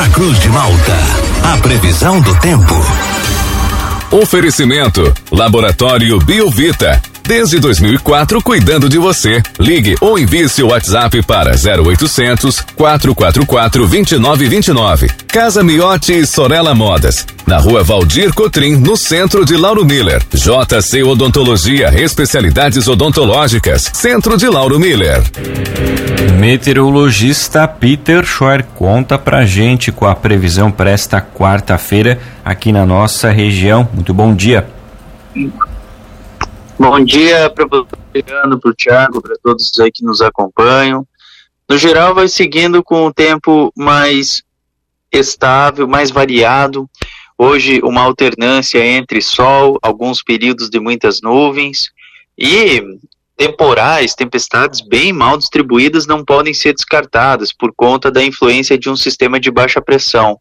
na Cruz de Malta. A previsão do tempo. Oferecimento: Laboratório Biovita. Desde 2004, cuidando de você. Ligue ou envie seu WhatsApp para 0800 444 2929. Casa Miotti e Sorella Modas. Na rua Valdir Cotrim, no centro de Lauro Miller. JC Odontologia, especialidades odontológicas. Centro de Lauro Miller. Meteorologista Peter Schor conta pra gente com a previsão para esta quarta-feira aqui na nossa região. Muito bom dia. Bom dia para você, para o Thiago, para todos aí que nos acompanham. No geral, vai seguindo com o tempo mais estável, mais variado. Hoje, uma alternância entre sol, alguns períodos de muitas nuvens e temporais, tempestades bem mal distribuídas não podem ser descartadas por conta da influência de um sistema de baixa pressão.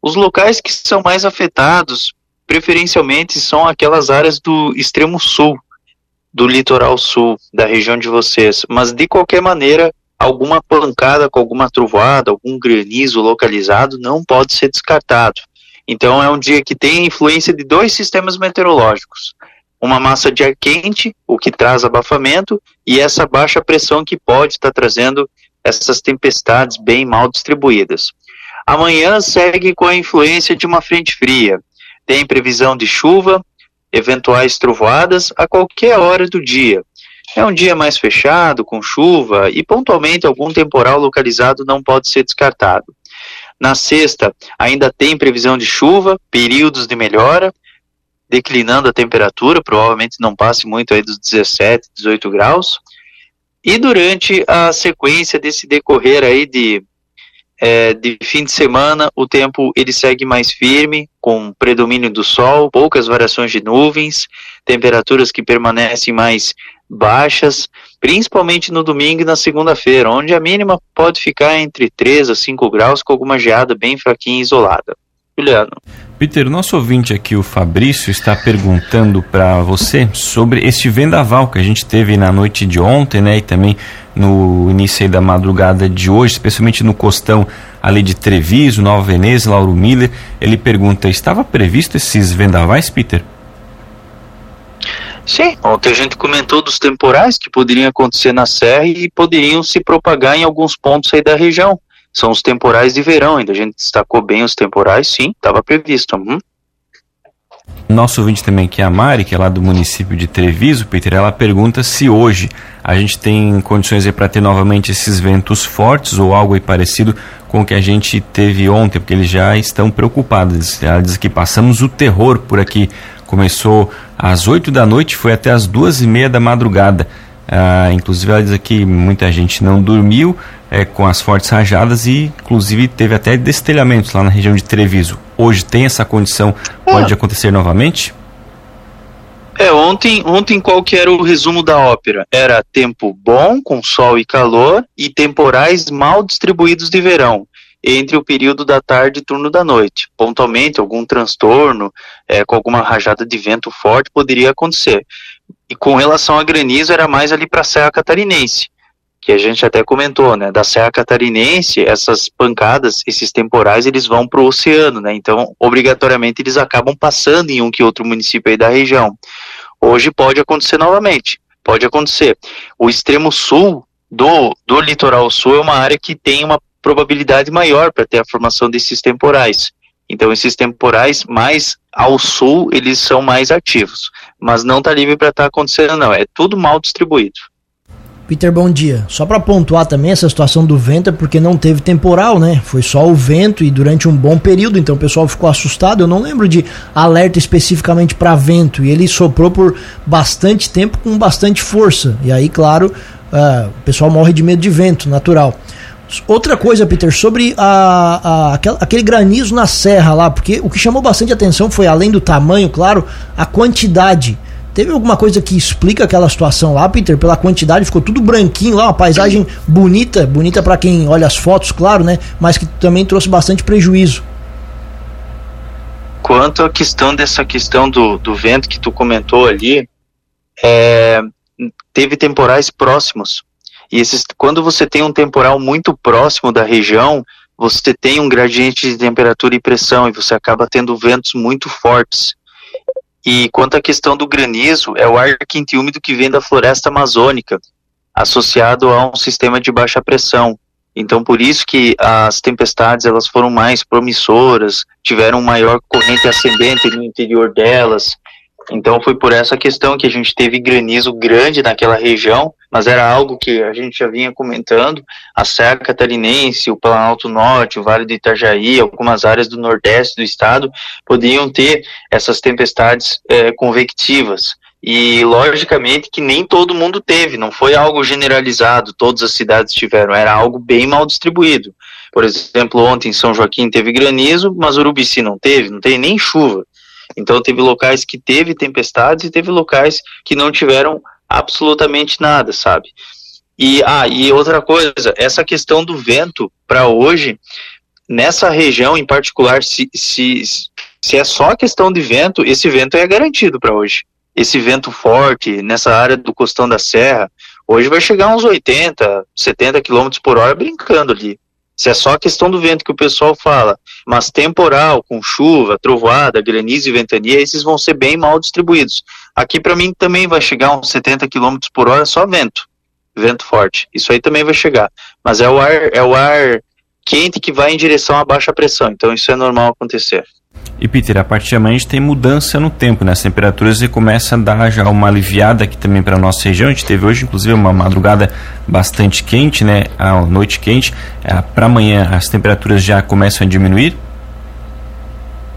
Os locais que são mais afetados preferencialmente são aquelas áreas do extremo sul, do litoral sul, da região de vocês, mas de qualquer maneira, alguma pancada com alguma trovoada, algum granizo localizado não pode ser descartado. Então é um dia que tem a influência de dois sistemas meteorológicos. Uma massa de ar quente, o que traz abafamento, e essa baixa pressão que pode estar trazendo essas tempestades bem mal distribuídas. Amanhã segue com a influência de uma frente fria, tem previsão de chuva, eventuais trovoadas a qualquer hora do dia. É um dia mais fechado, com chuva, e pontualmente algum temporal localizado não pode ser descartado. Na sexta, ainda tem previsão de chuva, períodos de melhora, declinando a temperatura, provavelmente não passe muito aí dos 17, 18 graus. E durante a sequência desse decorrer aí de é, de fim de semana, o tempo ele segue mais firme, com predomínio do sol, poucas variações de nuvens, temperaturas que permanecem mais baixas, principalmente no domingo e na segunda-feira, onde a mínima pode ficar entre 3 a 5 graus, com alguma geada bem fraquinha e isolada. Juliano. Peter, nosso ouvinte aqui, o Fabrício, está perguntando para você sobre este vendaval que a gente teve na noite de ontem, né, e também no início da madrugada de hoje, especialmente no costão ali de Treviso, Nova Veneza, Lauro Miller. Ele pergunta: estava previsto esses vendavais, Peter? Sim, ontem a gente comentou dos temporais que poderiam acontecer na Serra e poderiam se propagar em alguns pontos aí da região. São os temporais de verão, ainda a gente destacou bem os temporais, sim, estava previsto. Uhum. Nosso ouvinte também, que é a Mari, que é lá do município de Treviso, Peter, ela pergunta se hoje a gente tem condições para ter novamente esses ventos fortes ou algo parecido com o que a gente teve ontem, porque eles já estão preocupados. Ela diz que passamos o terror por aqui. Começou às 8 da noite, foi até às duas e meia da madrugada. Ah, inclusive ela diz que muita gente não dormiu é, com as fortes rajadas e inclusive teve até destelhamentos lá na região de Treviso. Hoje tem essa condição, pode ah. acontecer novamente? É, ontem, ontem qual que era o resumo da ópera? Era tempo bom, com sol e calor, e temporais mal distribuídos de verão, entre o período da tarde e turno da noite. Pontualmente, algum transtorno, é, com alguma rajada de vento forte, poderia acontecer. E com relação a granizo, era mais ali para a Serra Catarinense, que a gente até comentou, né? Da Serra Catarinense, essas pancadas, esses temporais, eles vão para o oceano, né? Então, obrigatoriamente, eles acabam passando em um que outro município aí da região. Hoje pode acontecer novamente, pode acontecer. O extremo sul do, do litoral sul é uma área que tem uma probabilidade maior para ter a formação desses temporais. Então, esses temporais mais ao sul, eles são mais ativos. Mas não está livre para estar tá acontecendo, não. É tudo mal distribuído. Peter, bom dia. Só para pontuar também essa situação do vento é porque não teve temporal, né? Foi só o vento e durante um bom período, então o pessoal ficou assustado. Eu não lembro de alerta especificamente para vento e ele soprou por bastante tempo com bastante força. E aí, claro, uh, o pessoal morre de medo de vento, natural. Outra coisa, Peter, sobre a, a, aquele granizo na serra lá, porque o que chamou bastante atenção foi, além do tamanho, claro, a quantidade. Teve alguma coisa que explica aquela situação lá, Peter? Pela quantidade, ficou tudo branquinho lá, uma paisagem bonita, bonita para quem olha as fotos, claro, né? Mas que também trouxe bastante prejuízo. Quanto à questão dessa questão do, do vento que tu comentou ali, é, teve temporais próximos. E esses, quando você tem um temporal muito próximo da região, você tem um gradiente de temperatura e pressão e você acaba tendo ventos muito fortes. E quanto à questão do granizo, é o ar quente e úmido que vem da floresta amazônica, associado a um sistema de baixa pressão. Então, por isso que as tempestades elas foram mais promissoras, tiveram maior corrente ascendente no interior delas, então foi por essa questão que a gente teve granizo grande naquela região, mas era algo que a gente já vinha comentando, a Serra Catarinense, o Planalto Norte, o Vale do Itajaí, algumas áreas do nordeste do estado podiam ter essas tempestades é, convectivas. E logicamente que nem todo mundo teve, não foi algo generalizado, todas as cidades tiveram, era algo bem mal distribuído. Por exemplo, ontem em São Joaquim teve granizo, mas Urubici não teve, não tem nem chuva. Então teve locais que teve tempestades e teve locais que não tiveram absolutamente nada, sabe? E ah, e outra coisa, essa questão do vento para hoje, nessa região em particular, se, se, se é só questão de vento, esse vento é garantido para hoje. Esse vento forte nessa área do costão da serra, hoje vai chegar uns 80, 70 km por hora brincando ali. Se é só a questão do vento que o pessoal fala, mas temporal, com chuva, trovoada, granizo e ventania, esses vão ser bem mal distribuídos. Aqui para mim também vai chegar uns 70 km por hora só vento, vento forte. Isso aí também vai chegar, mas é o ar, é o ar quente que vai em direção à baixa pressão. Então isso é normal acontecer. E Peter, a partir de amanhã a gente tem mudança no tempo, né? temperaturas e começa a dar já uma aliviada aqui também para nossa região. A gente teve hoje, inclusive, uma madrugada bastante quente, né? A noite quente. É, para amanhã as temperaturas já começam a diminuir?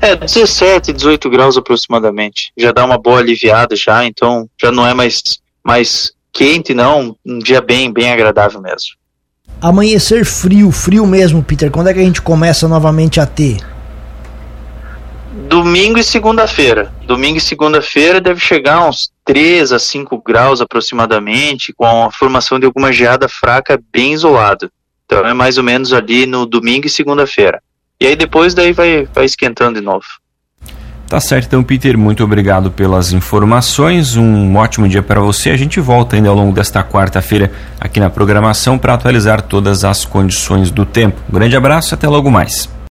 É, 17, 18 graus aproximadamente. Já dá uma boa aliviada já, então já não é mais, mais quente, não. Um dia bem, bem agradável mesmo. Amanhecer frio, frio mesmo, Peter. Quando é que a gente começa novamente a ter? Domingo e segunda-feira. Domingo e segunda-feira deve chegar uns 3 a 5 graus aproximadamente, com a formação de alguma geada fraca bem isolada. Então é mais ou menos ali no domingo e segunda-feira. E aí depois daí vai, vai esquentando de novo. Tá certo, então, Peter, muito obrigado pelas informações. Um ótimo dia para você. A gente volta ainda ao longo desta quarta-feira aqui na programação para atualizar todas as condições do tempo. Um grande abraço e até logo mais.